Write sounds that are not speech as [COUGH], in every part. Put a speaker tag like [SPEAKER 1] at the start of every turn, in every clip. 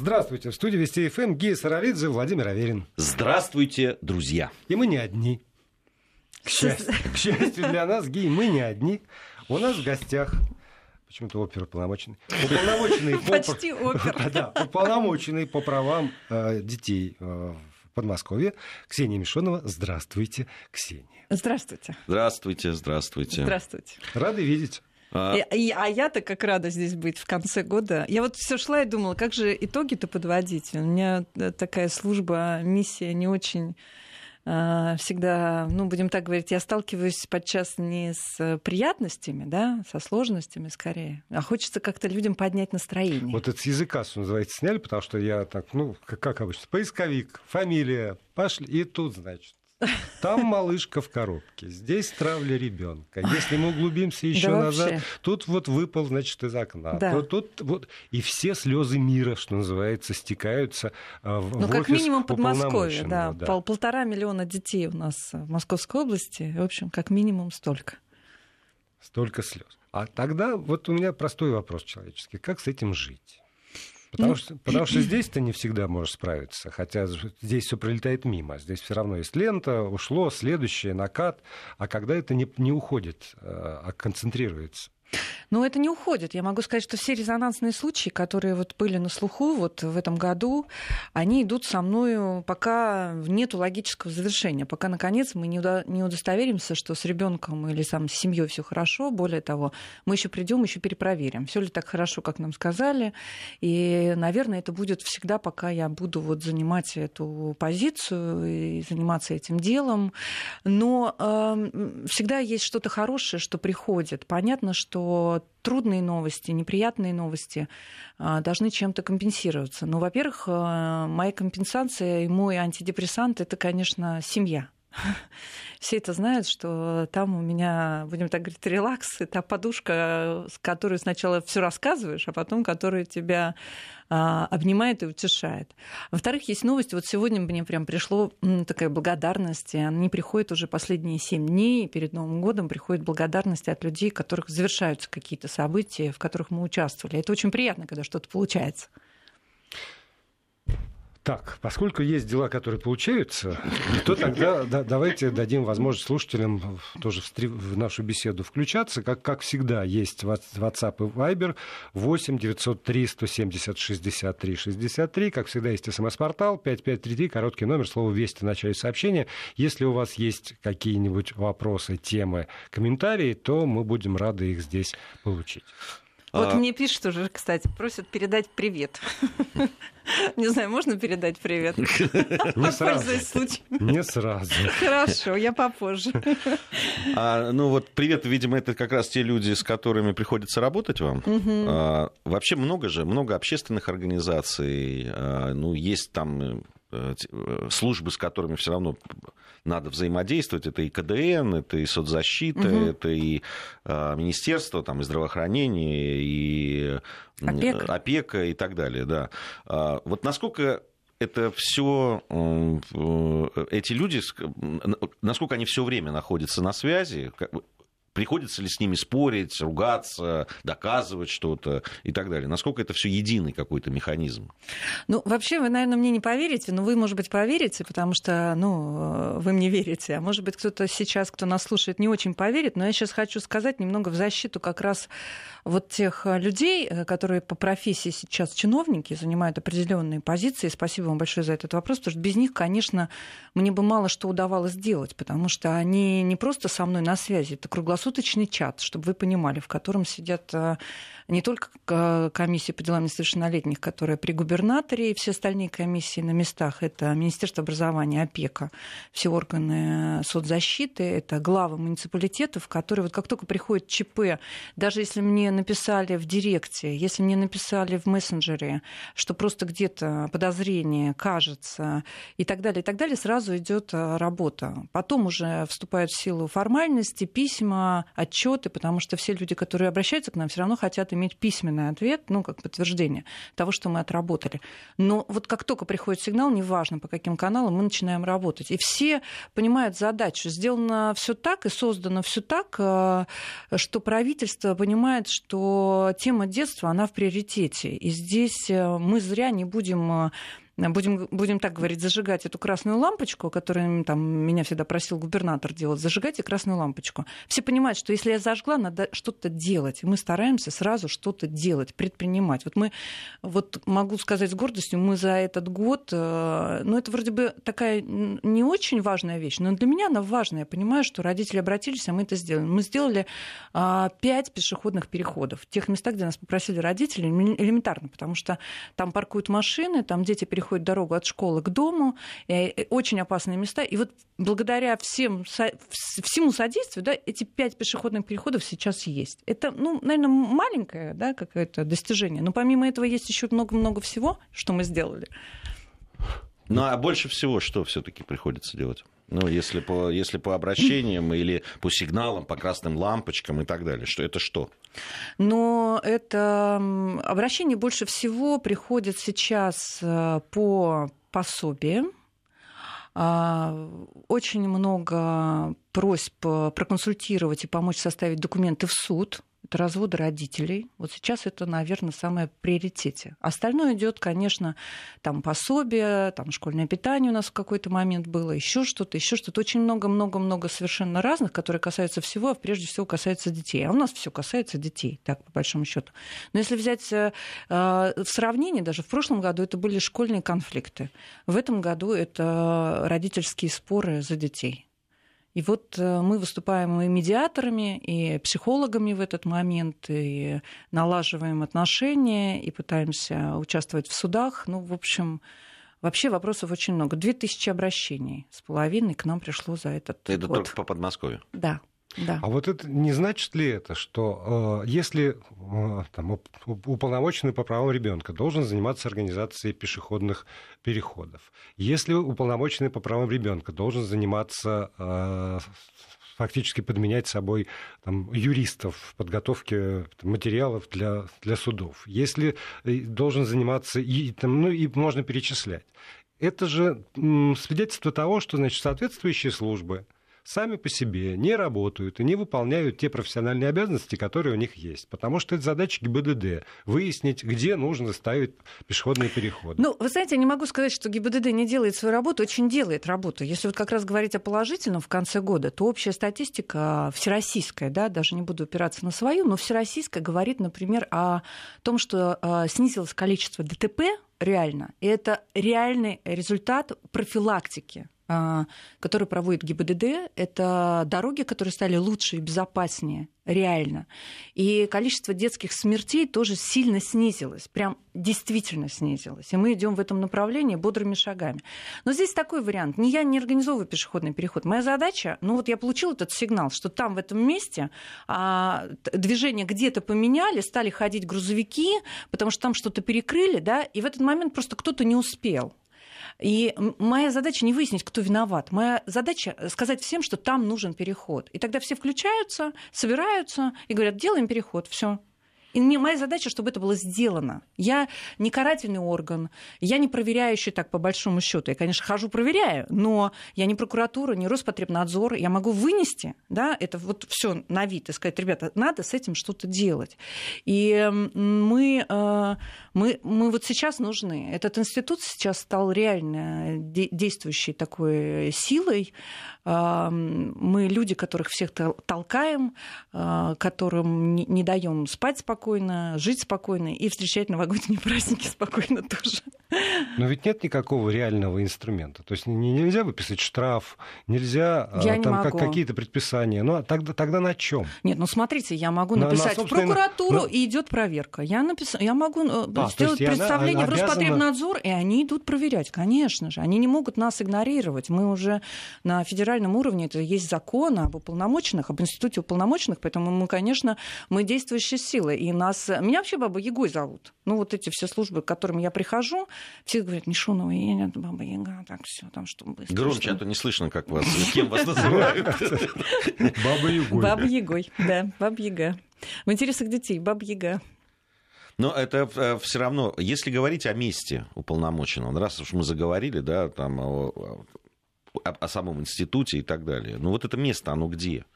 [SPEAKER 1] Здравствуйте. В студии Вести ФМ Гея Саралидзе, Владимир Аверин.
[SPEAKER 2] Здравствуйте, друзья.
[SPEAKER 1] И мы не одни. К счастью, [LAUGHS] к счастью для нас, Гей, мы не одни. У нас в гостях почему-то оперуполномоченный. Уполномоченный по,
[SPEAKER 3] Почти опер. [LAUGHS]
[SPEAKER 1] да, уполномоченный по правам э, детей э, в Подмосковье Ксения Мишонова. Здравствуйте, Ксения.
[SPEAKER 3] Здравствуйте.
[SPEAKER 2] Здравствуйте, здравствуйте.
[SPEAKER 3] Здравствуйте.
[SPEAKER 1] Рады видеть.
[SPEAKER 2] А,
[SPEAKER 3] И- а я-то как рада здесь быть в конце года. Я вот все шла и думала, как же итоги-то подводить. У меня э, такая служба, миссия не очень э, всегда, ну, будем так говорить, я сталкиваюсь подчас не с приятностями, да, со сложностями скорее, а хочется как-то людям поднять настроение.
[SPEAKER 1] Вот это с языка, что называется, сняли, потому что я так, ну, как, как обычно, поисковик, фамилия, пошли, и тут, значит, там малышка в коробке, здесь травля ребенка. Если мы углубимся еще
[SPEAKER 3] Да
[SPEAKER 1] назад,
[SPEAKER 3] вообще.
[SPEAKER 1] тут вот выпал, значит, из окна.
[SPEAKER 3] Да.
[SPEAKER 1] Тут, тут вот и все слезы мира, что называется, стекаются а, в,
[SPEAKER 3] Ну,
[SPEAKER 1] в
[SPEAKER 3] как
[SPEAKER 1] офис
[SPEAKER 3] минимум Подмосковье, да.
[SPEAKER 1] уполномоченного,
[SPEAKER 3] Пол- полтора миллиона детей у нас в Московской области. В общем, как минимум столько.
[SPEAKER 1] Столько слез. А тогда вот у меня простой вопрос человеческий: как с этим жить? Потому,
[SPEAKER 3] Ну,
[SPEAKER 1] что, потому что здесь ты не всегда можешь справиться, хотя здесь все пролетает мимо. Здесь все равно есть лента, ушло, следующее, накат. А когда это не, не уходит, э, а концентрируется.
[SPEAKER 3] Но это не уходит. Я могу сказать, что все резонансные случаи, которые вот были на слуху вот в этом году, они идут со мною, пока нет логического завершения, пока, наконец, мы не, удостоверимся, что с ребенком или сам с семьей все хорошо. Более того, мы еще придем, еще перепроверим, все ли так хорошо, как нам сказали. И, наверное, это будет всегда, пока я буду вот занимать эту позицию и заниматься этим делом. Но эм, всегда есть что-то хорошее, что приходит. Понятно, что трудные новости, неприятные новости а, должны чем-то компенсироваться. Ну, во-первых, э, моя компенсация и мой антидепрессант это, конечно, семья. Все это знают, что там у меня, будем так говорить, релакс, это подушка, с которой сначала все рассказываешь, а потом которая тебя а, обнимает и утешает. Во-вторых, есть новость. Вот сегодня мне прям пришло такая благодарность. и Она не приходит уже последние семь дней. Перед Новым годом приходит благодарность от людей, которых завершаются какие-то события, в которых мы участвовали. Это очень приятно, когда что-то получается.
[SPEAKER 1] Так, поскольку есть дела, которые получаются, то тогда да, давайте дадим возможность слушателям тоже в, в нашу беседу включаться. Как, как всегда, есть WhatsApp и Viber 8 903 170 63 63. Как всегда, есть смс-портал 5533, короткий номер, слово «Вести» в начале сообщения. Если у вас есть какие-нибудь вопросы, темы, комментарии, то мы будем рады их здесь получить.
[SPEAKER 3] Вот
[SPEAKER 2] А-
[SPEAKER 3] мне пишут уже, кстати, просят передать привет. [LAUGHS] Не знаю, можно передать привет? [LAUGHS]
[SPEAKER 1] Не сразу.
[SPEAKER 3] Случаем.
[SPEAKER 1] Не сразу.
[SPEAKER 3] Хорошо, я попозже. [LAUGHS]
[SPEAKER 2] а, ну вот привет, видимо, это как раз те люди, с которыми приходится работать вам. А, вообще много же, много общественных организаций. а, ну, есть там э, службы, с которыми все равно надо взаимодействовать. Это и КДН, это и соцзащита, это и а, Министерство там, и здравоохранения, и
[SPEAKER 3] Опека.
[SPEAKER 2] опека и так далее. Да. А, вот насколько это все эти люди, насколько они все время находятся на связи, приходится ли с ними спорить, ругаться, доказывать что-то и так далее. Насколько это все единый какой-то механизм?
[SPEAKER 3] Ну, вообще, вы, наверное, мне не поверите, но вы, может быть, поверите, потому что, ну, вы мне верите. А может быть, кто-то сейчас, кто нас слушает, не очень поверит, но я сейчас хочу сказать немного в защиту как раз вот тех э, людей, э, которые по профессии сейчас чиновники, занимают определенные позиции. Спасибо вам большое за этот вопрос, потому что без них, конечно, мне бы мало что удавалось сделать, потому что они не просто со мной на связи, это круглосуточный чат, чтобы вы понимали, в котором сидят э, не только э, комиссия по делам несовершеннолетних, которая при губернаторе, и все остальные комиссии на местах, это Министерство образования, опека, все органы соцзащиты, это главы муниципалитетов, которые вот как только приходит ЧП, даже если мне написали в директе, если мне написали в мессенджере, что просто где-то подозрение кажется и так далее, и так далее, сразу идет работа. Потом уже вступают в силу формальности, письма, отчеты, потому что все люди, которые обращаются к нам, все равно хотят иметь письменный ответ, ну, как подтверждение того, что мы отработали. Но вот как только приходит сигнал, неважно по каким каналам, мы начинаем работать. И все понимают задачу. Сделано все так и создано все так, э, что правительство понимает, что тема детства, она в приоритете. И здесь э, мы зря не будем э, будем, будем так говорить, зажигать эту красную лампочку, которую там, меня всегда просил губернатор делать, зажигайте красную лампочку. Все понимают, что если я зажгла, надо что-то делать. мы стараемся сразу что-то делать, предпринимать. Вот мы, вот могу сказать с гордостью, мы за этот год, э, ну это вроде бы такая не очень важная вещь, но для меня она важная. Я понимаю, что родители обратились, а мы это сделали. Мы сделали а, пять пешеходных переходов в тех местах, где нас попросили родители, элементарно, потому что там паркуют машины, там дети переходят переходит дорогу от школы к дому, очень опасные места. И вот благодаря всем, всему содействию да, эти пять пешеходных переходов сейчас есть. Это, ну, наверное, маленькое да, какое-то достижение, но помимо этого есть еще много-много всего, что мы сделали.
[SPEAKER 2] Ну а больше всего что все-таки приходится делать? Ну, если по, если по обращениям или по сигналам, по красным лампочкам и так далее. Что это что?
[SPEAKER 3] Но это обращение больше всего приходит сейчас э, по пособиям. А, очень много просьб проконсультировать и помочь составить документы в суд это разводы родителей. Вот сейчас это, наверное, самое приоритете. Остальное идет, конечно, там пособие, там школьное питание у нас в какой-то момент было, еще что-то, еще что-то. Очень много-много-много совершенно разных, которые касаются всего, а прежде всего касаются детей. А у нас все касается детей, так, по большому счету. Но если взять э, в сравнении, даже в прошлом году это были школьные конфликты. В этом году это родительские споры за детей. И вот э, мы выступаем и медиаторами, и психологами в этот момент, и налаживаем отношения, и пытаемся участвовать в судах. Ну, в общем, вообще вопросов очень много. Две тысячи обращений с половиной к нам пришло за этот
[SPEAKER 2] это
[SPEAKER 3] год.
[SPEAKER 2] только по Подмосковью?
[SPEAKER 3] Да. Да.
[SPEAKER 1] А вот это не значит ли это, что э, если э, там, уполномоченный по правам ребенка должен заниматься организацией пешеходных переходов, если уполномоченный по правам ребенка должен заниматься э, фактически подменять собой там, юристов в подготовке там, материалов для, для судов, если должен заниматься, и, там, ну, и можно перечислять, это же свидетельство того, что значит, соответствующие службы сами по себе не работают и не выполняют те профессиональные обязанности, которые у них есть. Потому что это задача ГИБДД – выяснить, где нужно ставить пешеходные переходы.
[SPEAKER 3] Ну, вы знаете, я не могу сказать, что ГИБДД не делает свою работу, очень делает работу. Если вот как раз говорить о положительном в конце года, то общая статистика всероссийская, да, даже не буду опираться на свою, но всероссийская говорит, например, о том, что э, снизилось количество ДТП реально. И это реальный результат профилактики который проводит ГИБДД, это дороги, которые стали лучше и безопаснее, реально. И количество детских смертей тоже сильно снизилось, прям действительно снизилось. И мы идем в этом направлении бодрыми шагами. Но здесь такой вариант. Не я не организовываю пешеходный переход. Моя задача, ну вот я получил этот сигнал, что там в этом месте а, движение где-то поменяли, стали ходить грузовики, потому что там что-то перекрыли, да, и в этот момент просто кто-то не успел. И моя задача не выяснить, кто виноват. Моя задача сказать всем, что там нужен переход. И тогда все включаются, собираются и говорят, делаем переход, все. И мне, моя задача, чтобы это было сделано. Я не карательный орган, я не проверяющий так по большому счету. Я, конечно, хожу, проверяю, но я не прокуратура, не Роспотребнадзор. Я могу вынести да, это вот все на вид и сказать, ребята, надо с этим что-то делать. И мы, э, мы, мы вот сейчас нужны. Этот институт сейчас стал реально действующей такой силой. Мы люди, которых всех толкаем, э, которым не даем спать спокойно, спокойно, жить спокойно и встречать новогодние [LAUGHS] праздники спокойно тоже.
[SPEAKER 1] Но ведь нет никакого реального инструмента. То есть нельзя выписать штраф, нельзя а, я там как, какие-то предписания. Ну, а тогда, тогда на чем?
[SPEAKER 3] Нет, ну смотрите, я могу написать на, в прокуратуру, на... и идет проверка. Я, напис... я могу э, а, сделать представление она, в Роспотребнадзор, и они идут проверять, конечно же. Они не могут нас игнорировать. Мы уже на федеральном уровне, это есть закон об уполномоченных, об институте уполномоченных, поэтому мы, конечно, мы действующая сила. И нас... Меня вообще Баба Егой зовут. Ну, вот эти все службы, к которым я прихожу, все говорят, Мишунова едет, Баба Яга, так все там, что быстро.
[SPEAKER 2] Громче,
[SPEAKER 3] что...
[SPEAKER 2] а то не слышно, как вас, кем вас называют. [LAUGHS]
[SPEAKER 1] Баба Ягой.
[SPEAKER 3] Баба Ягой, да, Баба Яга. В интересах детей, Баба Яга.
[SPEAKER 2] Но это э, все равно, если говорить о месте уполномоченного, раз уж мы заговорили, да, там о, о, о самом институте и так далее, ну вот это место, оно где?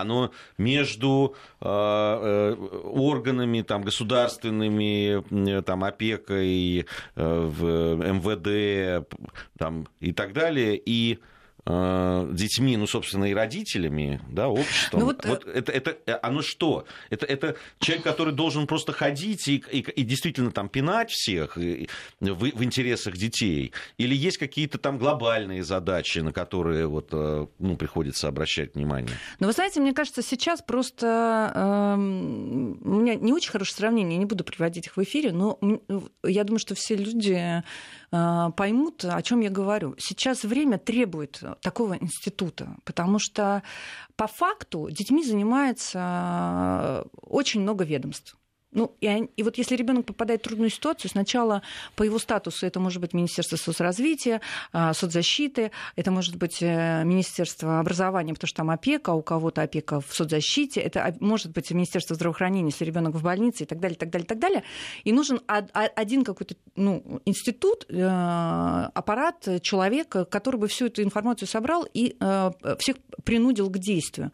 [SPEAKER 2] Оно между э, э, органами там, государственными, там, опекой, э, в МВД там, и так далее, и Э, детьми, ну, собственно, и родителями, да, обществом. Ну, вот... Вот это, это, э, оно что? Это, это человек, который должен просто ходить и, и, и действительно там пинать всех и, в, в интересах детей? Или есть какие-то там глобальные задачи, на которые вот, э, ну, приходится обращать внимание?
[SPEAKER 3] Ну, вы знаете, мне кажется, сейчас просто... Э, у меня не очень хорошее сравнение, я не буду приводить их в эфире, но я думаю, что все люди э, поймут, о чем я говорю. Сейчас время требует такого института, потому что по факту детьми занимается очень много ведомств. Ну, и, и вот если ребенок попадает в трудную ситуацию, сначала по его статусу это может быть Министерство соцразвития, а, соцзащиты, это может быть э, Министерство образования, потому что там опека, у кого-то опека в соцзащите, это может быть Министерство здравоохранения, если ребенок в больнице и так далее, так далее, так далее. И нужен один какой-то ну, институт, э, аппарат, человек, который бы всю эту информацию собрал и э, всех принудил к действию.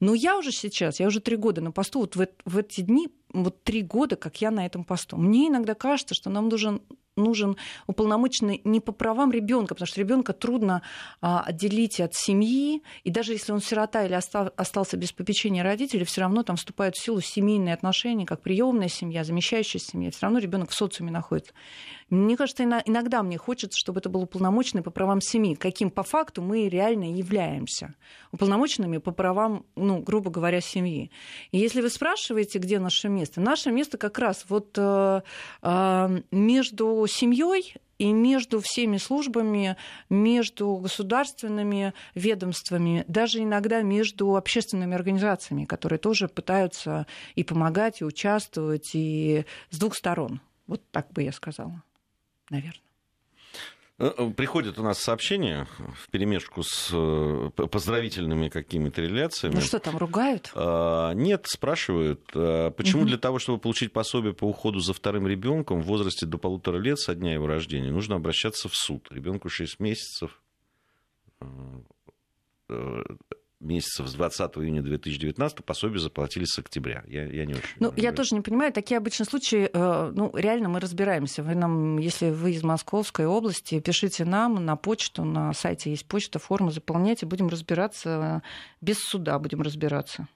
[SPEAKER 3] Но я уже сейчас, я уже три года на посту, вот в, в эти дни вот три года, как я на этом посту. Мне иногда кажется, что нам нужен нужен уполномоченный не по правам ребенка, потому что ребенка трудно а, отделить от семьи, и даже если он сирота или остав, остался без попечения родителей, все равно там вступают в силу семейные отношения, как приемная семья, замещающая семья, все равно ребенок в социуме находится. Мне кажется, иногда мне хочется, чтобы это был уполномоченный по правам семьи, каким по факту мы реально являемся. Уполномоченными по правам, ну, грубо говоря, семьи. И если вы спрашиваете, где наше место, наше место как раз вот э, э, между семьей и между всеми службами, между государственными ведомствами, даже иногда между общественными организациями, которые тоже пытаются и помогать, и участвовать, и с двух сторон. Вот так бы я сказала наверное.
[SPEAKER 2] Э, э, приходят у нас сообщения в перемешку с э, поздравительными какими-то реляциями.
[SPEAKER 3] Ну что там, ругают?
[SPEAKER 2] А, нет, спрашивают, а почему угу. для того, чтобы получить пособие по уходу за вторым ребенком в возрасте до полутора лет со дня его рождения, нужно обращаться в суд. Ребенку 6 месяцев месяцев с 20 июня 2019 пособие заплатили с октября. Я, я не очень...
[SPEAKER 3] Ну, я тоже не понимаю. Такие обычные случаи, э, ну, реально мы разбираемся. Вы нам, если вы из Московской области, пишите нам на почту, на сайте есть почта, форму заполняйте, будем разбираться без суда, будем разбираться.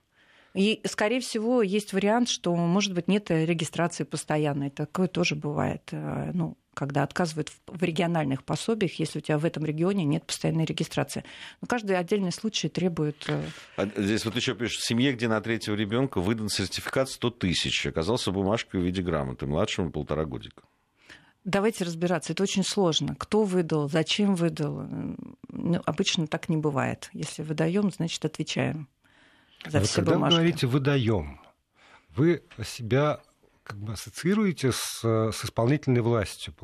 [SPEAKER 3] И, скорее всего, есть вариант, что, может быть, нет регистрации постоянной. Такое тоже бывает. Э, ну, когда отказывают в региональных пособиях, если у тебя в этом регионе нет постоянной регистрации. Но каждый отдельный случай требует... Э,
[SPEAKER 2] а здесь вот еще пишут, в семье, где на третьего ребенка выдан сертификат 100 тысяч, оказался бумажкой в виде грамоты, младшему полтора годика.
[SPEAKER 3] Давайте разбираться. Это очень сложно. Кто выдал, зачем выдал. Ну, обычно так не бывает. Если выдаем, значит отвечаем за
[SPEAKER 1] а
[SPEAKER 3] все
[SPEAKER 1] когда
[SPEAKER 3] бумажки.
[SPEAKER 1] вы говорите выдаем, вы себя как бы ассоциируете с, с исполнительной властью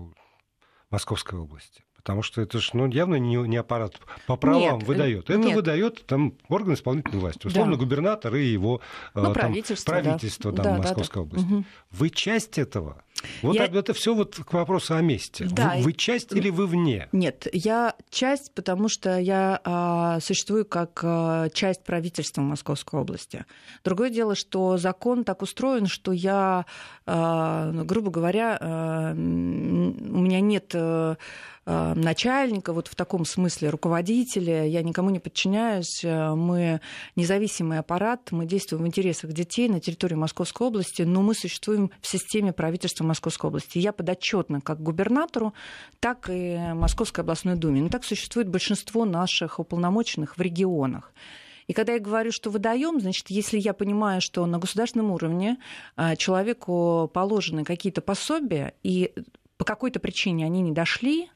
[SPEAKER 1] Московской области? Потому что это же ну, явно не, не аппарат по правам нет, выдает. Это нет. выдает там орган исполнительной власти. Условно, да. губернатор и его ну, там, правительство, правительство да. там, да, Московской да, области. Угу. Вы часть этого? Вот я... это все вот к вопросу о месте. Да. Вы, вы часть или вы вне?
[SPEAKER 3] Нет, я часть, потому что я а, существую как а, часть правительства Московской области. Другое дело, что закон так устроен, что я, а, грубо говоря, а, у меня нет а, начальника, вот в таком смысле руководителя, я никому не подчиняюсь, мы независимый аппарат, мы действуем в интересах детей на территории Московской области, но мы существуем в системе правительства Московской области. Я подотчетна как губернатору, так и Московской областной думе. Но так существует большинство наших уполномоченных в регионах. И когда я говорю, что выдаем, значит, если я понимаю, что на государственном уровне а, человеку положены какие-то пособия, и по какой-то причине они не дошли,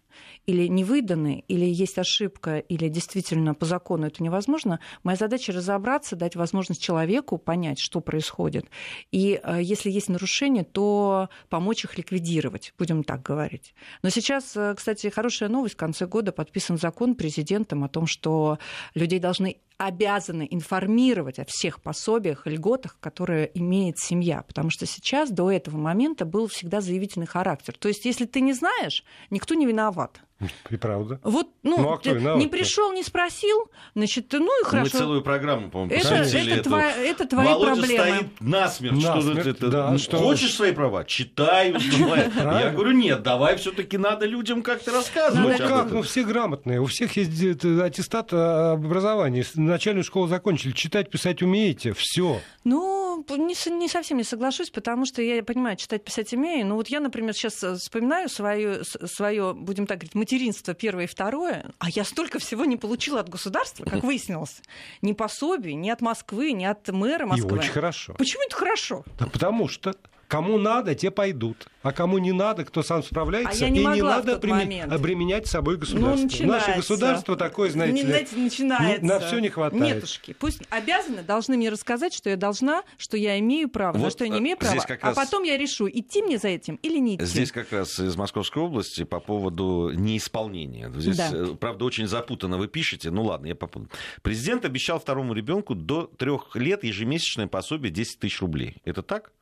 [SPEAKER 3] или не выданы, или есть ошибка, или действительно по закону это невозможно, моя задача разобраться, дать возможность человеку понять, что происходит. И э, если есть нарушения, то помочь их ликвидировать, будем так говорить. Но сейчас, э, кстати, хорошая новость. В конце года подписан закон президентом о том, что людей должны обязаны информировать о всех пособиях льготах, которые имеет семья. Потому что сейчас до этого момента был всегда заявительный характер. То есть, если ты не знаешь, никто не виноват.
[SPEAKER 1] thought И правда.
[SPEAKER 3] Вот, ну, ну а не пришел, не спросил, значит, ну и хорошо.
[SPEAKER 2] Мы целую программу, по-моему,
[SPEAKER 3] это, это,
[SPEAKER 2] это,
[SPEAKER 3] твоя, это твои
[SPEAKER 2] Володя
[SPEAKER 3] проблемы.
[SPEAKER 2] стоит насмерть.
[SPEAKER 1] насмерть
[SPEAKER 2] что это,
[SPEAKER 1] да,
[SPEAKER 2] ну,
[SPEAKER 1] что...
[SPEAKER 2] Хочешь свои права? Читай. [LAUGHS] Я говорю, нет, давай все-таки надо людям как-то рассказывать.
[SPEAKER 1] Ну как, ну все грамотные, у всех есть аттестат об образовании. Начальную школу закончили, читать, писать умеете, все.
[SPEAKER 3] Ну, не, не совсем не соглашусь, потому что я понимаю, читать, писать умею. Но вот я, например, сейчас э, вспоминаю свое, свое будем так говорить, материнство первое и второе, а я столько всего не получила от государства, как выяснилось. Ни пособий, ни от Москвы, ни от мэра Москвы.
[SPEAKER 1] И очень хорошо.
[SPEAKER 3] Почему это хорошо?
[SPEAKER 1] Да потому что Кому надо, те пойдут. А кому не надо, кто сам справляется,
[SPEAKER 3] а не
[SPEAKER 1] и не надо
[SPEAKER 3] прими...
[SPEAKER 1] обременять собой государство.
[SPEAKER 3] Ну,
[SPEAKER 1] Наше государство такое, знаете,
[SPEAKER 3] не, знаете начинается.
[SPEAKER 1] на все не хватает.
[SPEAKER 3] Нетушки. Пусть обязаны, должны мне рассказать, что я должна, что я имею право, вот на что я не имею права. А раз... потом я решу, идти мне за этим или не идти.
[SPEAKER 2] Здесь как раз из Московской области по поводу неисполнения. Здесь, да. Э, правда, очень запутанно вы пишете. Ну ладно, я попутал. Президент обещал второму ребенку до трех лет ежемесячное пособие 10 тысяч рублей. Это так?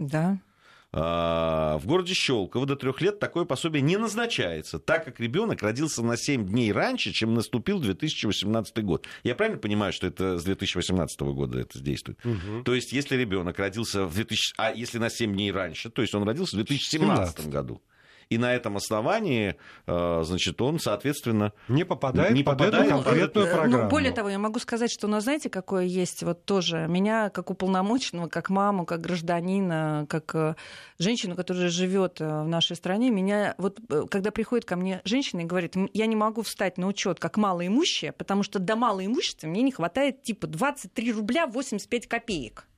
[SPEAKER 3] Да.
[SPEAKER 2] А, в городе Щелково до трех лет такое пособие не назначается, так как ребенок родился на 7 дней раньше, чем наступил 2018 год. Я правильно понимаю, что это с 2018 года это действует? Угу. То есть, если ребенок родился в 2000, а если на 7 дней раньше, то есть он родился в 2017 17. году и на этом основании, э, значит, он, соответственно...
[SPEAKER 1] Не попадает, не попадает под эту конкретную
[SPEAKER 3] ну,
[SPEAKER 1] программу.
[SPEAKER 3] Ну, более того, я могу сказать, что, ну, знаете, какое есть вот тоже меня, как уполномоченного, как маму, как гражданина, как э, женщину, которая живет э, в нашей стране, меня вот, когда приходит ко мне женщина и говорит, я не могу встать на учет как малоимущая, потому что до малоимущества мне не хватает типа 23 рубля 85 копеек.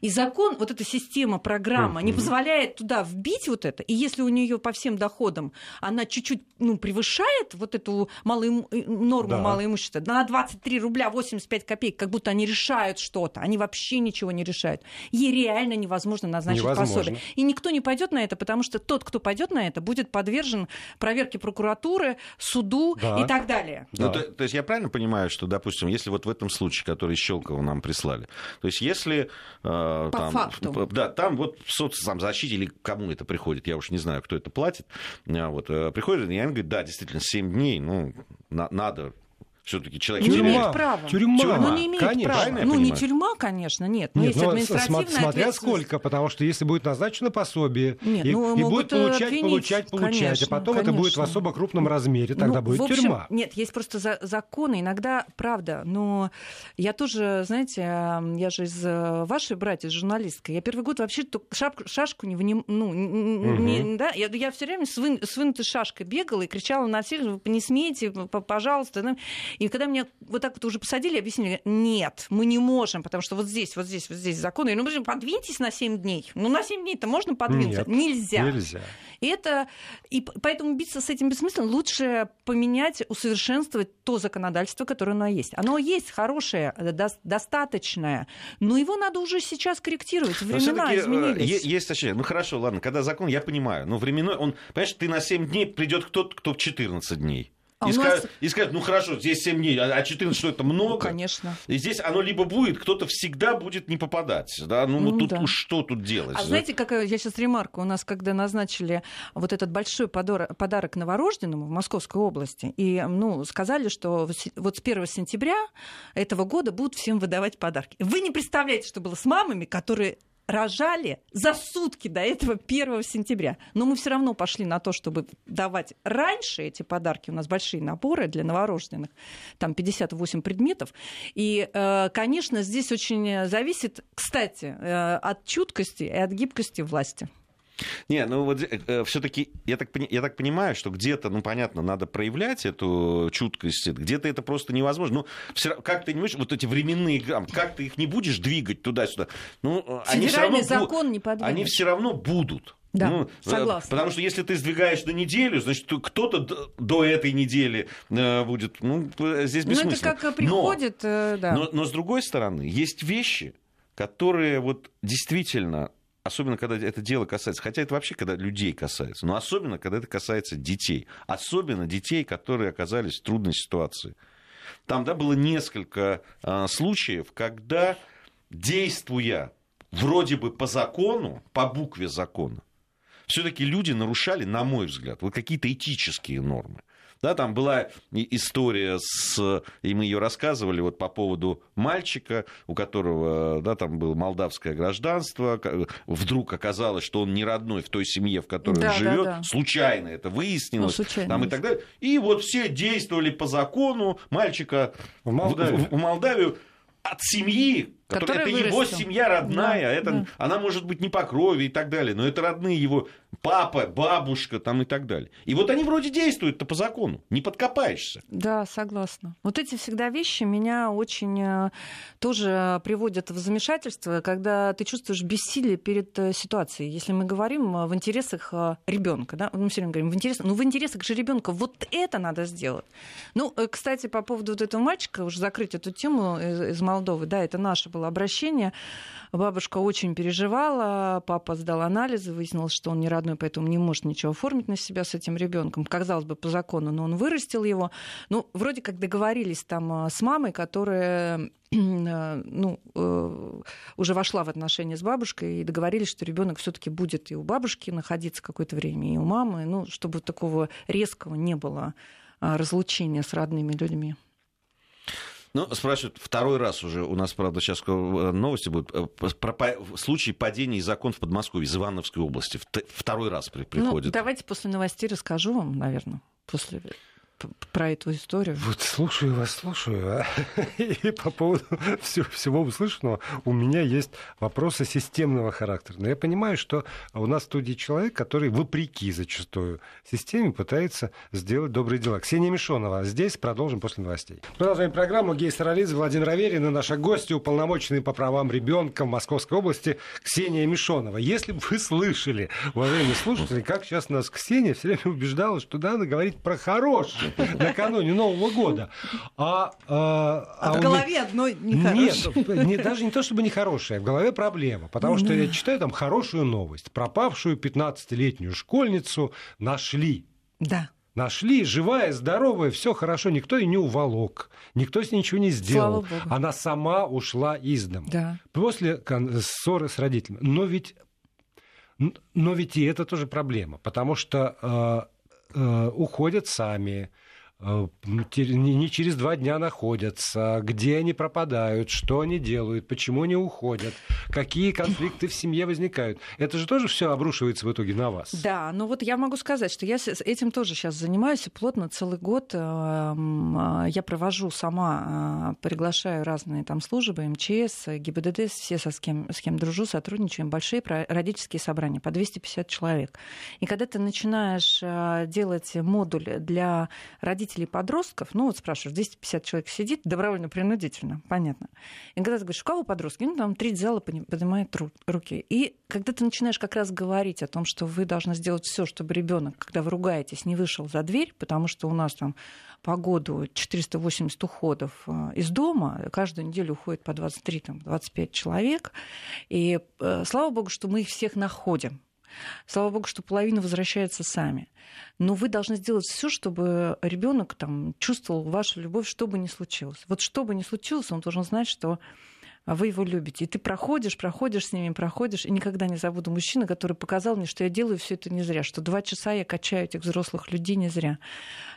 [SPEAKER 3] И закон, вот эта система, программа не позволяет туда вбить вот это. И если у нее по всем доходам она чуть-чуть ну, превышает вот эту малую, норму да. малоимущества на 23 рубля 85 копеек, как будто они решают что-то, они вообще ничего не решают. Ей реально невозможно назначить невозможно. пособие. И никто не пойдет на это, потому что тот, кто пойдет на это, будет подвержен проверке прокуратуры, суду да. и так далее.
[SPEAKER 2] Да. Ну, то, то есть я правильно понимаю, что, допустим, если вот в этом случае, который Щелково нам прислали, то есть если э,
[SPEAKER 3] по
[SPEAKER 2] там,
[SPEAKER 3] факту.
[SPEAKER 2] Да, там вот соцзащите или кому это приходит, я уж не знаю, кто это платит, а вот, э, приходит, и они говорят, да, действительно, 7 дней, ну, на, надо все-таки человек
[SPEAKER 3] не
[SPEAKER 2] тюрьма.
[SPEAKER 3] имеет права.
[SPEAKER 1] Тюрьма.
[SPEAKER 3] тюрьма. Ну, не имеет конечно. права. Ну, не тюрьма, конечно, нет. Но
[SPEAKER 1] нет,
[SPEAKER 3] есть
[SPEAKER 1] но
[SPEAKER 3] административная
[SPEAKER 1] смотря сколько, потому что если будет назначено пособие,
[SPEAKER 3] нет,
[SPEAKER 1] и,
[SPEAKER 3] ну,
[SPEAKER 1] и будет
[SPEAKER 3] э,
[SPEAKER 1] получать,
[SPEAKER 3] обвинить,
[SPEAKER 1] получать, получать,
[SPEAKER 3] конечно,
[SPEAKER 1] а потом
[SPEAKER 3] конечно.
[SPEAKER 1] это будет в особо крупном размере, тогда
[SPEAKER 3] ну,
[SPEAKER 1] будет
[SPEAKER 3] общем,
[SPEAKER 1] тюрьма.
[SPEAKER 3] Нет, есть просто за законы, иногда, правда, но я тоже, знаете, я же из э, вашей братья, журналистка, я первый год вообще шапку, шашку не выним, ну, угу. не, да, я, я все время с, вын, с вынутой шашкой бегала и кричала на всех, вы не смейте, пожалуйста. И когда меня вот так вот уже посадили, объяснили, нет, мы не можем, потому что вот здесь, вот здесь, вот здесь законы. Ну, подвиньтесь на 7 дней. Ну, на 7 дней-то можно подвинуться?
[SPEAKER 1] Нет,
[SPEAKER 3] нельзя.
[SPEAKER 1] Нельзя.
[SPEAKER 3] И это, и поэтому биться с этим бессмысленно. Лучше поменять, усовершенствовать то законодательство, которое оно есть. Оно есть хорошее, до, достаточное, но его надо уже сейчас корректировать. Времена
[SPEAKER 2] э,
[SPEAKER 3] изменились.
[SPEAKER 2] Есть точнее. Ну хорошо, ладно, когда закон, я понимаю, но временной, он, понимаешь, ты на 7 дней придет кто-то, кто в 14 дней. А и, нас... скажет, и скажет, ну хорошо, здесь 7 дней, а 14 что это много? Ну,
[SPEAKER 3] конечно.
[SPEAKER 2] И здесь оно либо будет, кто-то всегда будет не попадать. Да? Ну, ну тут да. уж что тут делать?
[SPEAKER 3] А
[SPEAKER 2] да?
[SPEAKER 3] знаете, какая я сейчас ремарка? У нас, когда назначили вот этот большой подарок, подарок новорожденному в Московской области, и ну, сказали, что вот с 1 сентября этого года будут всем выдавать подарки. Вы не представляете, что было с мамами, которые рожали за сутки до этого 1 сентября. Но мы все равно пошли на то, чтобы давать раньше эти подарки. У нас большие наборы для новорожденных, там 58 предметов. И, э, конечно, здесь очень зависит, кстати, э, от чуткости и от гибкости власти.
[SPEAKER 2] Не, ну вот э, э все-таки я так, я так понимаю, что где-то, ну понятно, надо проявлять эту чуткость, где-то это просто невозможно. Ну, все, как ты не можешь, вот эти временные граммы, как ты их не будешь двигать туда-сюда? Ну,
[SPEAKER 3] они все равно закон не
[SPEAKER 2] Они все равно будут.
[SPEAKER 3] Да, ну, согласна.
[SPEAKER 2] Потому что если ты сдвигаешь на неделю, значит, кто-то до этой недели э, будет, ну, здесь бессмысленно.
[SPEAKER 3] Ну, это как приходит,
[SPEAKER 2] но,
[SPEAKER 3] э, да.
[SPEAKER 2] Но, но с другой стороны, есть вещи, которые вот действительно особенно когда это дело касается, хотя это вообще когда людей касается, но особенно когда это касается детей, особенно детей, которые оказались в трудной ситуации. Там да, было несколько а, случаев, когда, действуя вроде бы по закону, по букве закона, все-таки люди нарушали, на мой взгляд, вот какие-то этические нормы. Да, там была история с, и мы ее рассказывали вот по поводу мальчика, у которого, да, там было молдавское гражданство, вдруг оказалось, что он не родной в той семье, в которой да, он живет, да, да. случайно это выяснилось, ну, случайно. там и так далее. И вот все действовали по закону, мальчика в Молдавию, в, в Молдавию от семьи, которая, это вырастил. его семья родная, да, это, да. она может быть не по крови и так далее, но это родные его папа, бабушка там и так далее. И вот они вроде действуют-то по закону, не подкопаешься.
[SPEAKER 3] Да, согласна. Вот эти всегда вещи меня очень э, тоже приводят в замешательство, когда ты чувствуешь бессилие перед э, ситуацией. Если мы говорим э, в интересах ребенка, да, мы все время говорим в интересах, ну в интересах же ребенка вот это надо сделать. Ну, кстати, по поводу вот этого мальчика, уже закрыть эту тему из Молдовы, да, это наше было обращение. Бабушка очень переживала, папа сдал анализы, выяснилось, что он не родной, поэтому не может ничего оформить на себя с этим ребенком. Казалось бы, по закону, но он вырастил его. Ну, вроде как договорились там а, с мамой, которая а, [CLEARS THROAT] ну, э, уже вошла в отношения с бабушкой и договорились, что ребенок все-таки будет и у бабушки находиться какое-то время, и у мамы, ну, чтобы такого резкого не было а, разлучения с родными людьми.
[SPEAKER 2] Ну, спрашивают, второй раз уже, у нас, правда, сейчас новости будут, э, про случай падения закон в Подмосковье, из Ивановской области. Второй раз ну, приходит.
[SPEAKER 3] Ну, давайте после новостей расскажу вам, наверное, после про эту историю.
[SPEAKER 1] Вот слушаю вас, слушаю. А? [LAUGHS] И по поводу [LAUGHS] всего, всего услышанного у меня есть вопросы системного характера. Но я понимаю, что у нас в студии человек, который вопреки зачастую системе пытается сделать добрые дела. Ксения Мишонова. Здесь продолжим после новостей. Продолжаем программу. Гей Саралидзе, Владимир Аверин и наша гостья, уполномоченный по правам ребенка в Московской области Ксения Мишонова. Если бы вы слышали, уважаемые слушатели, как сейчас нас Ксения все время убеждала, что надо говорить про хорошее [LAUGHS] накануне Нового года.
[SPEAKER 3] А, а, а, а в голове меня... одной нехорошее.
[SPEAKER 1] Нет, не, даже не то чтобы нехорошее, в голове проблема. Потому что я читаю там хорошую новость. Пропавшую 15-летнюю школьницу нашли.
[SPEAKER 3] Да.
[SPEAKER 1] Нашли, живая, здоровая, все хорошо, никто ее не уволок, никто с ней ничего не сделал. Она сама ушла из дома.
[SPEAKER 3] Да.
[SPEAKER 1] После ссоры с родителями. Но ведь, но ведь и это тоже проблема, потому что э, уходят сами, Э, не через два дня находятся, где они пропадают, что они делают, почему они уходят, какие конфликты в семье возникают. Это же тоже все обрушивается в итоге на вас.
[SPEAKER 3] Да, ну вот я могу сказать, что я этим тоже сейчас занимаюсь и плотно целый год эм, э, я провожу сама, э, приглашаю разные там службы, МЧС, ГИБДД, все со с кем, с кем дружу, сотрудничаем, большие родительские собрания по 250 человек. И когда ты начинаешь делать модуль для родителей, родителей подростков, ну вот спрашиваешь, 250 человек сидит, добровольно-принудительно, понятно. И когда ты говоришь, у кого подростки? Ну, там треть зала поднимает руки. И когда ты начинаешь как раз говорить о том, что вы должны сделать все, чтобы ребенок, когда вы ругаетесь, не вышел за дверь, потому что у нас там по году 480 уходов э, из дома, каждую неделю уходит по 23-25 человек. И э, слава богу, что мы их всех находим. Слава богу, что половина возвращается сами. Но вы должны сделать все, чтобы ребенок там чувствовал вашу любовь, что бы ни случилось. Вот что бы ни случилось, он должен знать, что вы его любите. И ты проходишь, проходишь с ними, проходишь, и никогда не забуду мужчину, который показал мне, что я делаю все это не зря, что два часа я качаю этих взрослых людей не зря.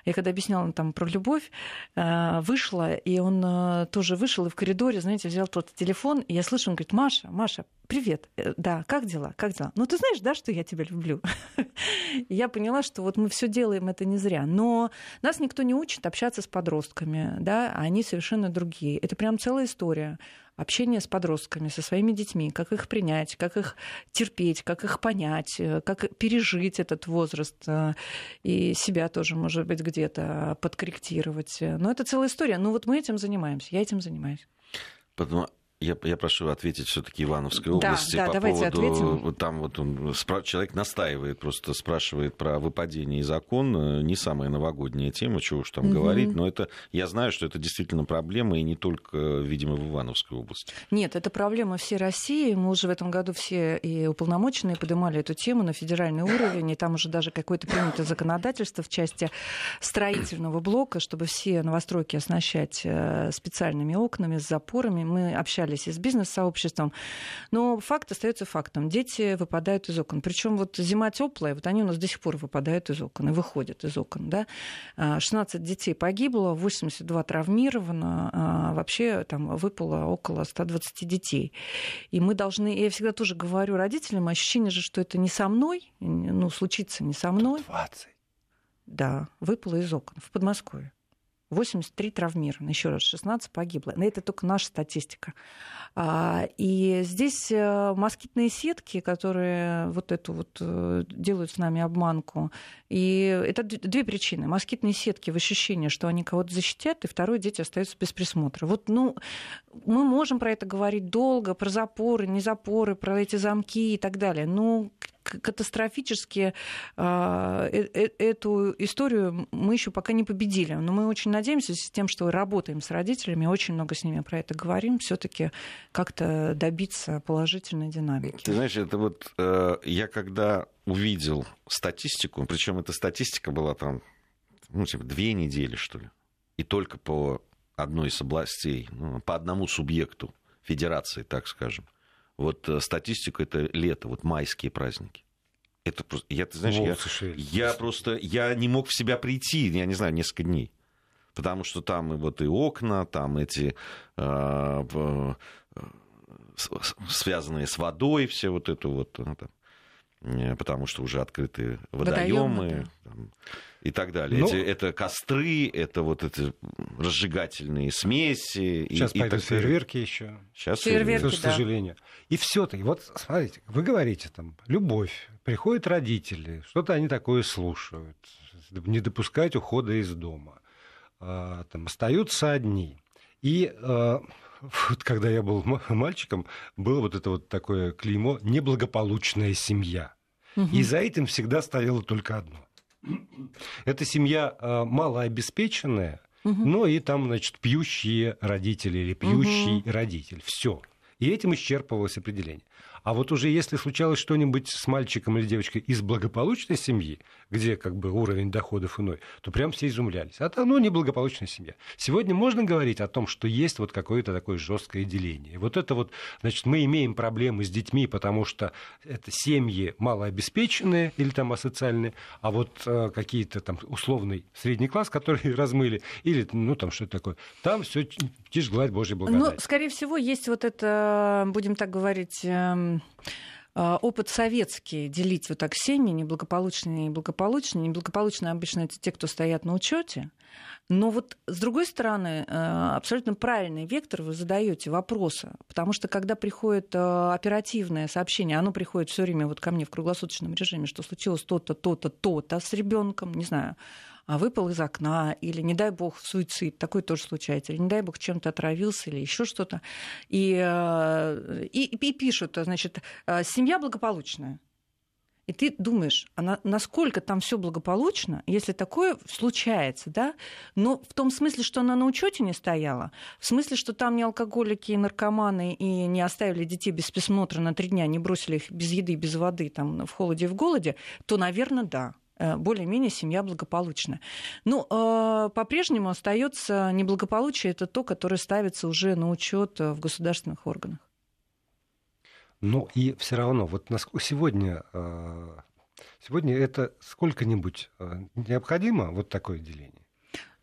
[SPEAKER 3] Я когда объясняла там про любовь, э, вышла, и он э, тоже вышел, и в коридоре, знаете, взял тот телефон, и я слышу, он говорит, Маша, Маша, привет, э, да, как дела, как дела? Ну, ты знаешь, да, что я тебя люблю? [LAUGHS] я поняла, что вот мы все делаем это не зря, но нас никто не учит общаться с подростками, да, а они совершенно другие. Это прям целая история общение с подростками, со своими детьми, как их принять, как их терпеть, как их понять, э, как пережить этот возраст э, и себя тоже, может быть, где-то подкорректировать. Но это целая история. Ну вот мы этим занимаемся, я этим занимаюсь.
[SPEAKER 2] Потом я, я прошу ответить все-таки Ивановской области
[SPEAKER 3] да,
[SPEAKER 2] по
[SPEAKER 3] давайте
[SPEAKER 2] поводу...
[SPEAKER 3] Ответим.
[SPEAKER 2] Там вот он, человек настаивает, просто спрашивает про выпадение из окон. Не самая новогодняя тема, чего уж там угу. говорить, но это, я знаю, что это действительно проблема, и не только, видимо, в Ивановской области.
[SPEAKER 3] Нет, это проблема всей России. Мы уже в этом году все и уполномоченные поднимали эту тему на федеральный уровень, и там уже даже какое-то принято законодательство в части строительного блока, чтобы все новостройки оснащать э, специальными окнами с запорами. Мы общались и с бизнес-сообществом, но факт остается фактом. Дети выпадают из окон. Причем вот зима теплая, вот они у нас до сих пор выпадают из окон и выходят из окон. Да? 16 детей погибло, 82 травмировано, а вообще там выпало около 120 детей. И мы должны, я всегда тоже говорю родителям, ощущение же, что это не со мной, ну, случится не со мной.
[SPEAKER 1] 20.
[SPEAKER 3] Да, выпало из окон в Подмосковье. 83 травмированы, еще раз, 16 погибло. Но это только наша статистика. А, и здесь э, москитные сетки, которые вот эту вот э, делают с нами обманку. И это две причины. Москитные сетки в ощущении, что они кого-то защитят, и второе, дети остаются без присмотра. Вот, ну, мы можем про это говорить долго, про запоры, не запоры, про эти замки и так далее. Но катастрофически а, э, э, эту историю мы еще пока не победили. Но мы очень надеемся с тем, что работаем с родителями, очень много с ними про это говорим, все-таки как-то добиться положительной динамики.
[SPEAKER 2] Ты знаешь, это вот э, я когда увидел статистику, причем эта статистика была там, ну, типа, две недели, что ли, и только по одной из областей, ну, по одному субъекту федерации, так скажем. Вот э, статистика это лето, вот майские праздники. Это просто, я, ты знаешь, я, я просто, я не мог в себя прийти, я не знаю, несколько дней. Потому что там и вот и окна, там эти э, э, связанные с водой, все вот это вот, ну, там, потому что уже открыты водоемы. Да и так далее. Ну, эти, это костры, это вот эти разжигательные смеси.
[SPEAKER 1] Сейчас
[SPEAKER 2] и,
[SPEAKER 1] пойдут и фейерверки еще.
[SPEAKER 3] Сейчас фейерверки,
[SPEAKER 1] к сожалению. Да. И все-таки, вот смотрите, вы говорите там, любовь, приходят родители, что-то они такое слушают, не допускать ухода из дома, а, там, остаются одни. И а, вот когда я был мальчиком, было вот это вот такое клеймо «неблагополучная семья». Угу. И за этим всегда стояло только одно – это семья а, малообеспеченная, угу. но и там, значит, пьющие родители или пьющий угу. родитель. Все. И этим исчерпывалось определение. А вот уже если случалось что-нибудь с мальчиком или девочкой из благополучной семьи, где как бы уровень доходов иной, то прям все изумлялись. А то, ну, неблагополучная семья. Сегодня можно говорить о том, что есть вот какое-то такое жесткое деление. Вот это вот, значит, мы имеем проблемы с детьми, потому что это семьи малообеспеченные или там асоциальные, а вот э, какие-то там условный средний класс, [LAUGHS] который размыли, или, ну, там что-то такое, там все тишь гладь Божьей благодать.
[SPEAKER 3] Ну, скорее всего, есть вот это, будем так говорить, эм, э, опыт советский делить вот так семьи, неблагополучные и благополучные. Неблагополучные обычно это те, кто стоят на учете. Но вот с другой стороны, э, абсолютно правильный вектор вы задаете вопросы, потому что когда приходит э, оперативное сообщение, оно приходит все время вот ко мне в круглосуточном режиме, что случилось то-то, то-то, то-то с ребенком, не знаю, выпал из окна, или, не дай бог, суицид, такое тоже случается, или, не дай бог, чем-то отравился, или еще что-то. И, э, и, и пишут, значит, э, семья благополучная. И ты думаешь, а насколько там все благополучно, если такое случается, да? Но в том смысле, что она на учете не стояла, в смысле, что там не алкоголики и наркоманы и не оставили детей без присмотра на три дня, не бросили их без еды, без воды, там, в холоде и в голоде, то, наверное, да. Э, более-менее семья благополучна. Ну, э, по-прежнему остается неблагополучие, это то, которое ставится уже на учет в государственных органах.
[SPEAKER 1] Ну и все равно, вот сегодня, э, сегодня это сколько-нибудь необходимо, вот такое деление?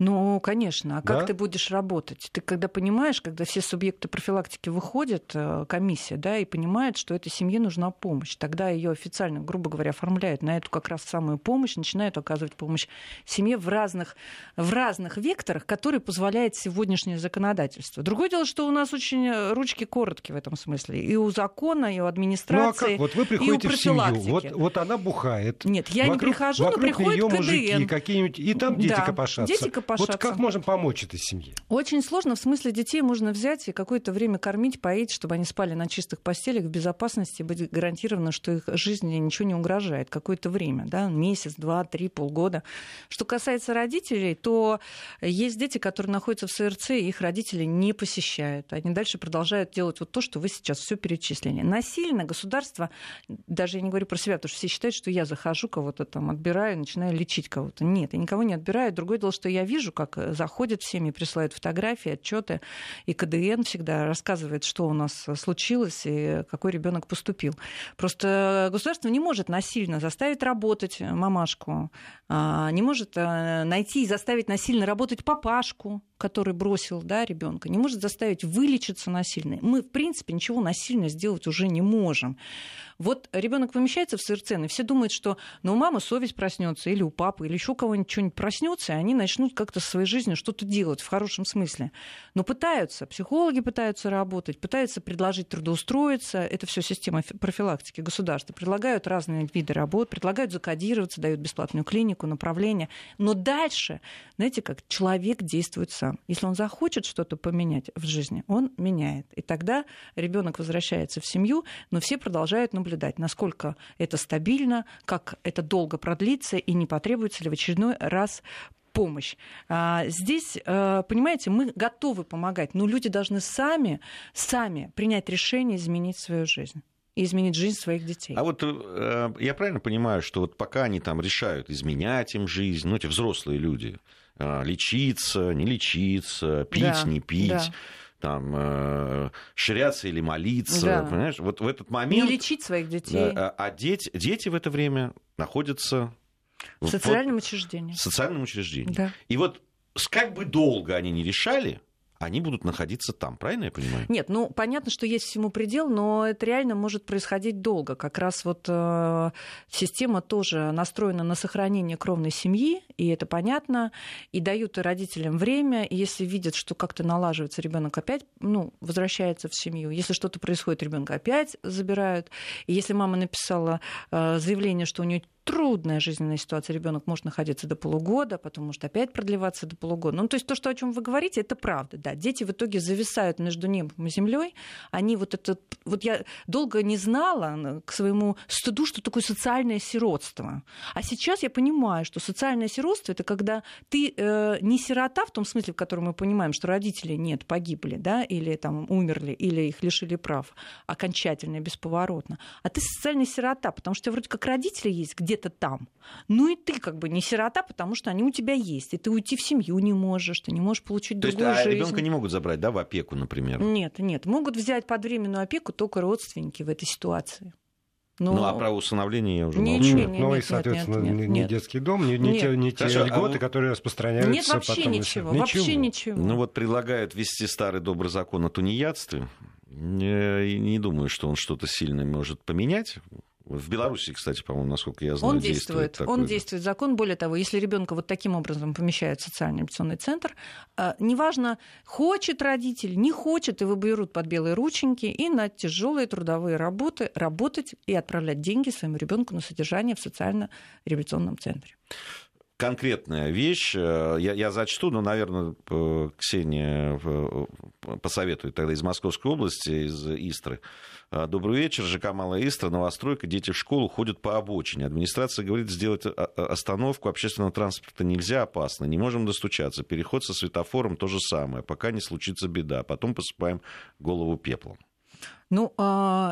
[SPEAKER 3] Ну, конечно. А как да? ты будешь работать? Ты когда понимаешь, когда все субъекты профилактики выходят, э, комиссия, да, и понимает, что этой семье нужна помощь, тогда ее официально, грубо говоря, оформляют на эту как раз самую помощь, начинают оказывать помощь семье в разных, в разных векторах, которые позволяет сегодняшнее законодательство. Другое дело, что у нас очень э, ручки короткие в этом смысле. И у закона, и у администрации, ну, а как?
[SPEAKER 1] Вот вы приходите в семью, вот, вот она бухает.
[SPEAKER 3] Нет, я вокруг, не прихожу, но приходит
[SPEAKER 1] КДН. мужики какие-нибудь, и там дети да, копошатся.
[SPEAKER 3] Дети копошатся.
[SPEAKER 1] Вот как можем помочь этой семье?
[SPEAKER 3] Очень сложно. В смысле, детей можно взять и какое-то время кормить, поить, чтобы они спали на чистых постелях в безопасности, быть гарантировано, что их жизни ничего не угрожает. Какое-то время, да, месяц, два, три, полгода. Что касается родителей, то есть дети, которые находятся в СРЦ, и их родители не посещают. Они дальше продолжают делать вот то, что вы сейчас все перечислили. Насильно государство, даже я не говорю про себя, потому что все считают, что я захожу кого-то там, отбираю, начинаю лечить кого-то. Нет, я никого не отбираю. Другое дело, что я вижу, как заходят в семьи, присылают фотографии, отчеты, и КДН всегда рассказывает, что у нас случилось и какой ребенок поступил. Просто государство не может насильно заставить работать мамашку, а, не может э, найти и заставить насильно работать папашку, который бросил да, ребенка, не может заставить вылечиться насильно. Мы, в принципе, ничего насильно сделать уже не можем. Вот ребенок помещается в СРЦ, и все думают, что ну, у мамы совесть проснется, или у папы, или еще кого-нибудь что-нибудь проснется, и они начнут как-то в своей жизни что-то делать в хорошем смысле. Но пытаются, психологи пытаются работать, пытаются предложить трудоустроиться. Это все система профилактики государства. Предлагают разные виды работ, предлагают закодироваться, дают бесплатную клинику, направление. Но дальше, знаете, как человек действует сам. Если он захочет что-то поменять в жизни, он меняет. И тогда ребенок возвращается в семью, но все продолжают наблюдать, насколько это стабильно, как это долго продлится и не потребуется ли в очередной раз помощь. А, здесь, э, понимаете, мы готовы помогать, но люди должны сами, сами принять решение изменить свою жизнь и изменить жизнь своих детей.
[SPEAKER 2] А вот э, я правильно понимаю, что вот пока они там решают изменять им жизнь, ну, эти взрослые люди, э, лечиться, не лечиться, пить, да, не пить, да там э, ширяться или молиться, да. понимаешь? Вот в этот момент...
[SPEAKER 3] Не лечить своих детей.
[SPEAKER 2] Да, а дети, дети в это время находятся...
[SPEAKER 3] В социальном вот, учреждении. В
[SPEAKER 2] социальном учреждении.
[SPEAKER 3] Да.
[SPEAKER 2] И вот как бы долго они не решали, они будут находиться там, правильно я понимаю?
[SPEAKER 3] Нет, ну понятно, что есть всему предел, но это реально может происходить долго. Как раз вот э, система тоже настроена на сохранение кровной семьи, и это понятно, и дают родителям время, и если видят, что как-то налаживается, ребенок опять ну, возвращается в семью. Если что-то происходит, ребенка опять забирают. И если мама написала э, заявление, что у нее трудная жизненная ситуация. Ребенок может находиться до полугода, потом может опять продлеваться до полугода. Ну, то есть то, что, о чем вы говорите, это правда. Да, дети в итоге зависают между небом и землей. Они вот это... Вот я долго не знала к своему стыду, что такое социальное сиротство. А сейчас я понимаю, что социальное сиротство — это когда ты э, не сирота в том смысле, в котором мы понимаем, что родителей нет, погибли, да, или там умерли, или их лишили прав окончательно и бесповоротно. А ты социальная сирота, потому что вроде как родители есть где где-то там. Ну и ты как бы не сирота, потому что они у тебя есть. И ты уйти в семью не можешь, ты не можешь получить
[SPEAKER 2] То
[SPEAKER 3] другую
[SPEAKER 2] есть,
[SPEAKER 3] а жизнь.
[SPEAKER 2] ребенка не могут забрать, да, в опеку, например?
[SPEAKER 3] Нет, нет. Могут взять под временную опеку только родственники в этой ситуации.
[SPEAKER 2] Но... Ну, а про усыновление я уже
[SPEAKER 1] не,
[SPEAKER 2] молчу.
[SPEAKER 1] Не, не, ну, и, соответственно, нет, нет, не детский дом, не, не те, не те Хорошо, льготы, а которые распространяются
[SPEAKER 3] Нет вообще
[SPEAKER 1] потом.
[SPEAKER 3] ничего, ничего, вообще ничего.
[SPEAKER 2] Ну, вот предлагают ввести старый добрый закон о тунеядстве. Не, не думаю, что он что-то сильное может поменять. В Беларуси, кстати, по-моему, насколько я знаю,
[SPEAKER 3] он действует. действует он действует закон. Более того, если ребенка вот таким образом помещают в социальный операционный центр, э, неважно, хочет родитель, не хочет, его берут под белые рученьки и на тяжелые трудовые работы работать и отправлять деньги своему ребенку на содержание в социально-революционном центре
[SPEAKER 2] конкретная вещь. Э, я, я зачту, но, наверное, Ксения посоветует тогда из Московской области, из Истры. «А, добрый вечер. ЖК Малая Истра, новостройка. Дети в школу ходят по обочине. Администрация говорит, сделать а, а, остановку общественного транспорта нельзя, опасно. Не можем достучаться. Переход со светофором то же самое. Пока не случится беда. Потом посыпаем голову пеплом.
[SPEAKER 3] Ну,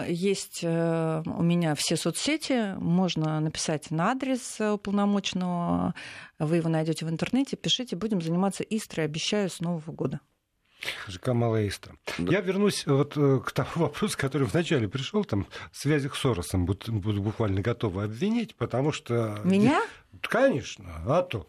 [SPEAKER 3] есть э, у меня все соцсети, можно написать на адрес уполномоченного, вы его найдете в интернете, пишите, будем заниматься Истрой, обещаю, с Нового года.
[SPEAKER 1] ЖК Малоиста. Да. Я вернусь вот э, к тому [LAUGHS] вопросу, который вначале пришел, там, в связях с Соросом буду, буквально готова обвинить, потому что...
[SPEAKER 3] Меня?
[SPEAKER 1] Конечно, а то.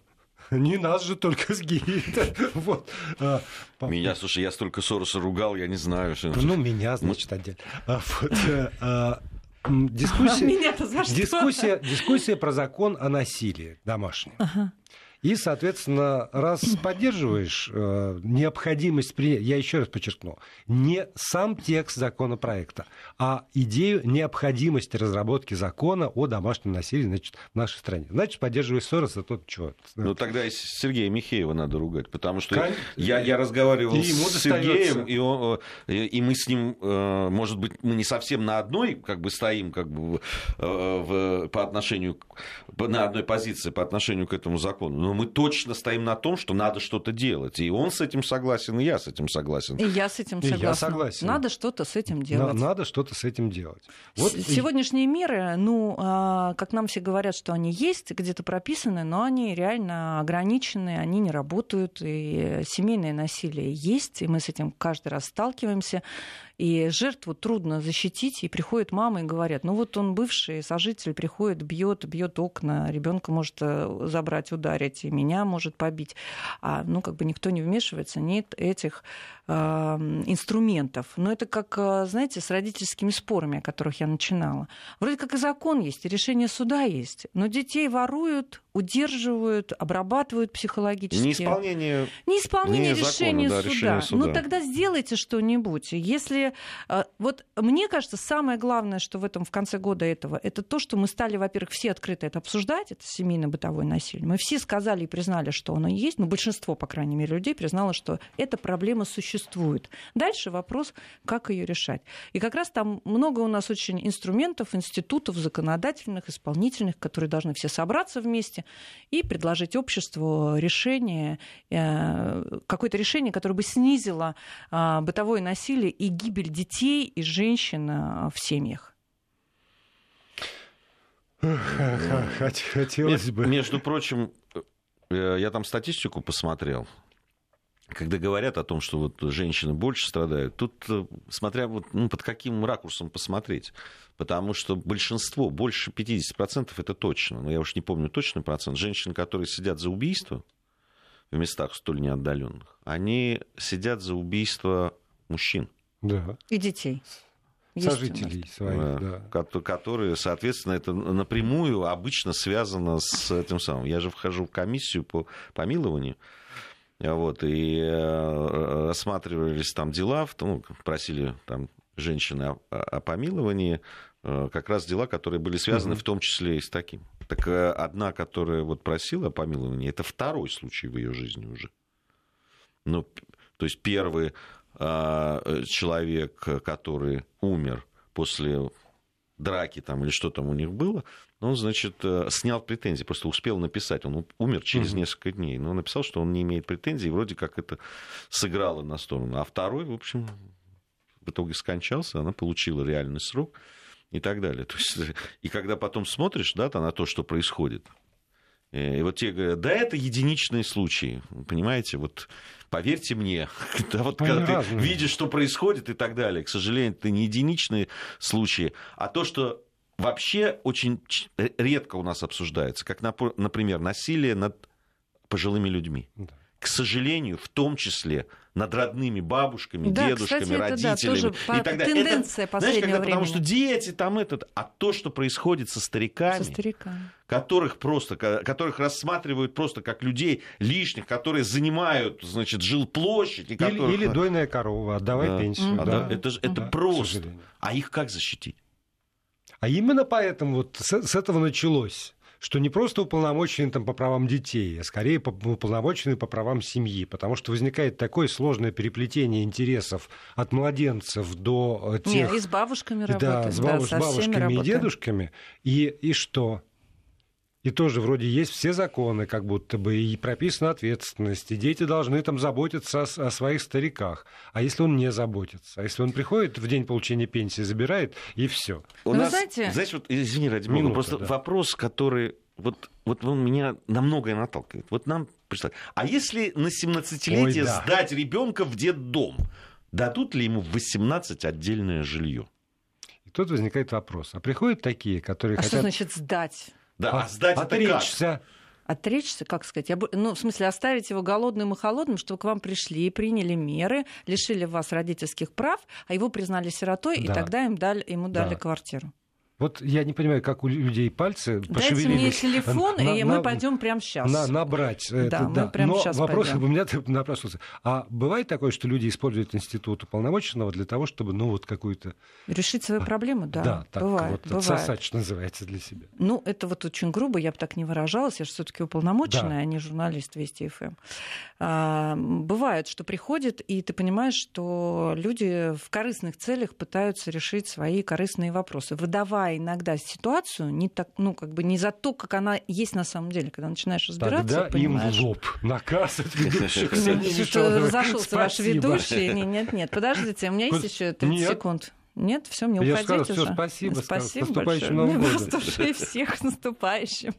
[SPEAKER 1] Не нас же только сгинет. [LAUGHS] Вот.
[SPEAKER 2] А, меня, слушай, я столько Сороса ругал, я не знаю. Что...
[SPEAKER 1] Ну, меня, значит, отдельно. А, вот, э, а, дискуссия, [LAUGHS] дискуссия, дискуссия про закон о насилии домашнем. Ага. И, соответственно, раз поддерживаешь э, необходимость принятия, я еще раз подчеркну, не сам текст законопроекта, а идею необходимости разработки закона о домашнем насилии значит, в нашей стране. Значит, поддерживаешь Сорос, за тот чего.
[SPEAKER 2] Ну, тогда и Сергея Михеева надо ругать, потому что Кон... я, я разговаривал и с Сергеем, и, он, э, и мы с ним, э, может быть, мы не совсем на одной как бы стоим как бы, в, в, по отношению, на одной позиции по отношению к этому закону, но мы точно стоим на том, что надо что-то делать. И он с этим согласен, и я с этим согласен.
[SPEAKER 3] И я с этим согласна. я согласен. Надо что-то с этим делать.
[SPEAKER 1] Надо что-то с этим делать.
[SPEAKER 3] Вот... Сегодняшние меры, ну, а, как нам все говорят, что они есть, где-то прописаны, но они реально ограничены, они не работают, и семейное насилие есть, и мы с этим каждый раз сталкиваемся. И жертву трудно защитить, и приходит мама и говорят, ну вот он бывший сожитель, приходит, бьет, бьет окна, ребенка может э, забрать, ударить, и меня может побить. А ну как бы никто не вмешивается, нет этих э, инструментов. Но это как, э, знаете, с родительскими спорами, о которых я начинала. Вроде как и закон есть, и решение суда есть, но детей воруют, удерживают, обрабатывают психологически.
[SPEAKER 2] Неисполнение,
[SPEAKER 3] Неисполнение не решения, закона, да, решения суда. Ну тогда сделайте что-нибудь. Если э, вот мне кажется, самое главное, что в этом в конце года этого, это то, что мы стали, во-первых, все открыто это обсуждать, это семейно-бытовое насилие. Мы все сказали и признали, что оно есть, но большинство, по крайней мере, людей признало, что эта проблема существует. Дальше вопрос, как ее решать. И как раз там много у нас очень инструментов, институтов законодательных, исполнительных, которые должны все собраться вместе и предложить обществу решение, э, какое-то решение, которое бы снизило э, бытовое насилие и гибель детей и женщин э, в семьях.
[SPEAKER 1] Хотелось бы.
[SPEAKER 2] Между прочим, я там статистику посмотрел. Когда говорят о том, что вот женщины больше страдают, тут смотря вот, ну, под каким ракурсом посмотреть. Потому что большинство, больше 50% это точно, но я уж не помню точный процент, женщин, которые сидят за убийство в местах столь неотдаленных, они сидят за убийство мужчин.
[SPEAKER 1] Да.
[SPEAKER 3] И детей.
[SPEAKER 1] Сожителей своих,
[SPEAKER 2] да. Которые, соответственно, это напрямую обычно связано с этим самым. Я же вхожу в комиссию по помилованию, вот, и э, рассматривались там дела, ну, просили там женщины о, о помиловании, э, как раз дела, которые были связаны угу. в том числе и с таким. Так э, одна, которая вот просила о помиловании, это второй случай в ее жизни уже. Ну, то есть первый э, человек, который умер после драки там или что там у них было, он, значит, снял претензии, просто успел написать. Он умер через mm-hmm. несколько дней, но он написал, что он не имеет претензий, вроде как это сыграло на сторону. А второй, в общем, в итоге скончался, она получила реальный срок и так далее. То есть, [LAUGHS] и когда потом смотришь да, на то, что происходит, э, и вот те говорят, да, это единичные случаи, понимаете, вот поверьте мне, [LAUGHS] да, вот когда ты видишь, что происходит и так далее, к сожалению, это не единичные случаи, а то, что вообще очень редко у нас обсуждается, как, например, насилие над пожилыми людьми. Да к сожалению, в том числе над родными бабушками, да, дедушками,
[SPEAKER 3] кстати,
[SPEAKER 2] родителями
[SPEAKER 3] это, да, и так далее. Тенденция это, знаешь, когда,
[SPEAKER 2] потому что дети там этот, а то, что происходит со стариками, со стариками, которых просто, которых рассматривают просто как людей лишних, которые занимают, значит, жилплощадь, и
[SPEAKER 1] которых... или, или дойная корова, отдавай да. пенсию.
[SPEAKER 2] Mm-hmm. Да. Это же это да, просто. А их как защитить?
[SPEAKER 1] А именно поэтому вот с, с этого началось что не просто уполномоченный там, по правам детей, а скорее уполномоченный по правам семьи, потому что возникает такое сложное переплетение интересов от младенцев до э, тех...
[SPEAKER 3] Нет, и с бабушками работать.
[SPEAKER 1] Да, с бабуш... да, бабушками и дедушками. И, и что? И тоже вроде есть все законы, как будто бы, и прописана ответственность, и дети должны там заботиться о, о своих стариках. А если он не заботится? А если он приходит в день получения пенсии, забирает, и все.
[SPEAKER 2] У нас, знаете... знаете, вот, извини, ради бога, просто да. вопрос, который вот, вот он меня на многое наталкивает. Вот нам представь, а если на 17-летие да. сдать ребенка в детдом, дадут ли ему в 18 отдельное жилье?
[SPEAKER 1] И тут возникает вопрос. А приходят такие, которые
[SPEAKER 3] а
[SPEAKER 1] хотят...
[SPEAKER 3] что значит сдать?
[SPEAKER 2] Да, а, а сдать отречься.
[SPEAKER 3] это как? Отречься, как сказать, ну, в смысле, оставить его голодным и холодным, чтобы к вам пришли и приняли меры, лишили вас родительских прав, а его признали сиротой, да. и тогда им дали, ему дали да. квартиру.
[SPEAKER 1] Вот я не понимаю, как у людей пальцы
[SPEAKER 3] Дайте
[SPEAKER 1] пошевелились.
[SPEAKER 3] мне телефон,
[SPEAKER 1] на-
[SPEAKER 3] и
[SPEAKER 1] на-
[SPEAKER 3] мы пойдем прямо сейчас.
[SPEAKER 1] на- набрать это,
[SPEAKER 3] Да, мы
[SPEAKER 1] да.
[SPEAKER 3] прямо
[SPEAKER 1] Но
[SPEAKER 3] щас
[SPEAKER 1] вопрос
[SPEAKER 3] пойдем.
[SPEAKER 1] у меня напрашивается. А бывает такое, что люди используют институт уполномоченного для того, чтобы, ну, вот какую-то...
[SPEAKER 3] Решить свою проблему, да.
[SPEAKER 1] Да, так
[SPEAKER 3] бывает,
[SPEAKER 1] вот,
[SPEAKER 3] бывает.
[SPEAKER 1] отсосать, что называется, для себя.
[SPEAKER 3] Ну, это вот очень грубо, я бы так не выражалась, я же все-таки уполномоченная,
[SPEAKER 1] Да.
[SPEAKER 3] а не журналист Вести ФМ. А, бывает, что приходит, и ты понимаешь, что люди в корыстных целях пытаются решить свои корыстные вопросы, выдавая иногда ситуацию не так, ну, как бы не за то, как она есть на самом деле. Когда начинаешь разбираться,
[SPEAKER 1] Тогда им
[SPEAKER 3] понимаешь.
[SPEAKER 1] в лоб наказ от ведущих.
[SPEAKER 3] Разошелся ваш
[SPEAKER 1] Спасибо.
[SPEAKER 3] ведущий. Не- Нет, нет, подождите, у меня есть еще 30
[SPEAKER 1] нет.
[SPEAKER 3] секунд. Нет, все, мне
[SPEAKER 1] Я
[SPEAKER 3] уходить
[SPEAKER 1] сказал,
[SPEAKER 3] уже.
[SPEAKER 1] всё, спасибо, сказал, с
[SPEAKER 3] Спасибо
[SPEAKER 1] наступающим
[SPEAKER 3] большое.
[SPEAKER 1] Новым годом.
[SPEAKER 3] Всех с наступающим.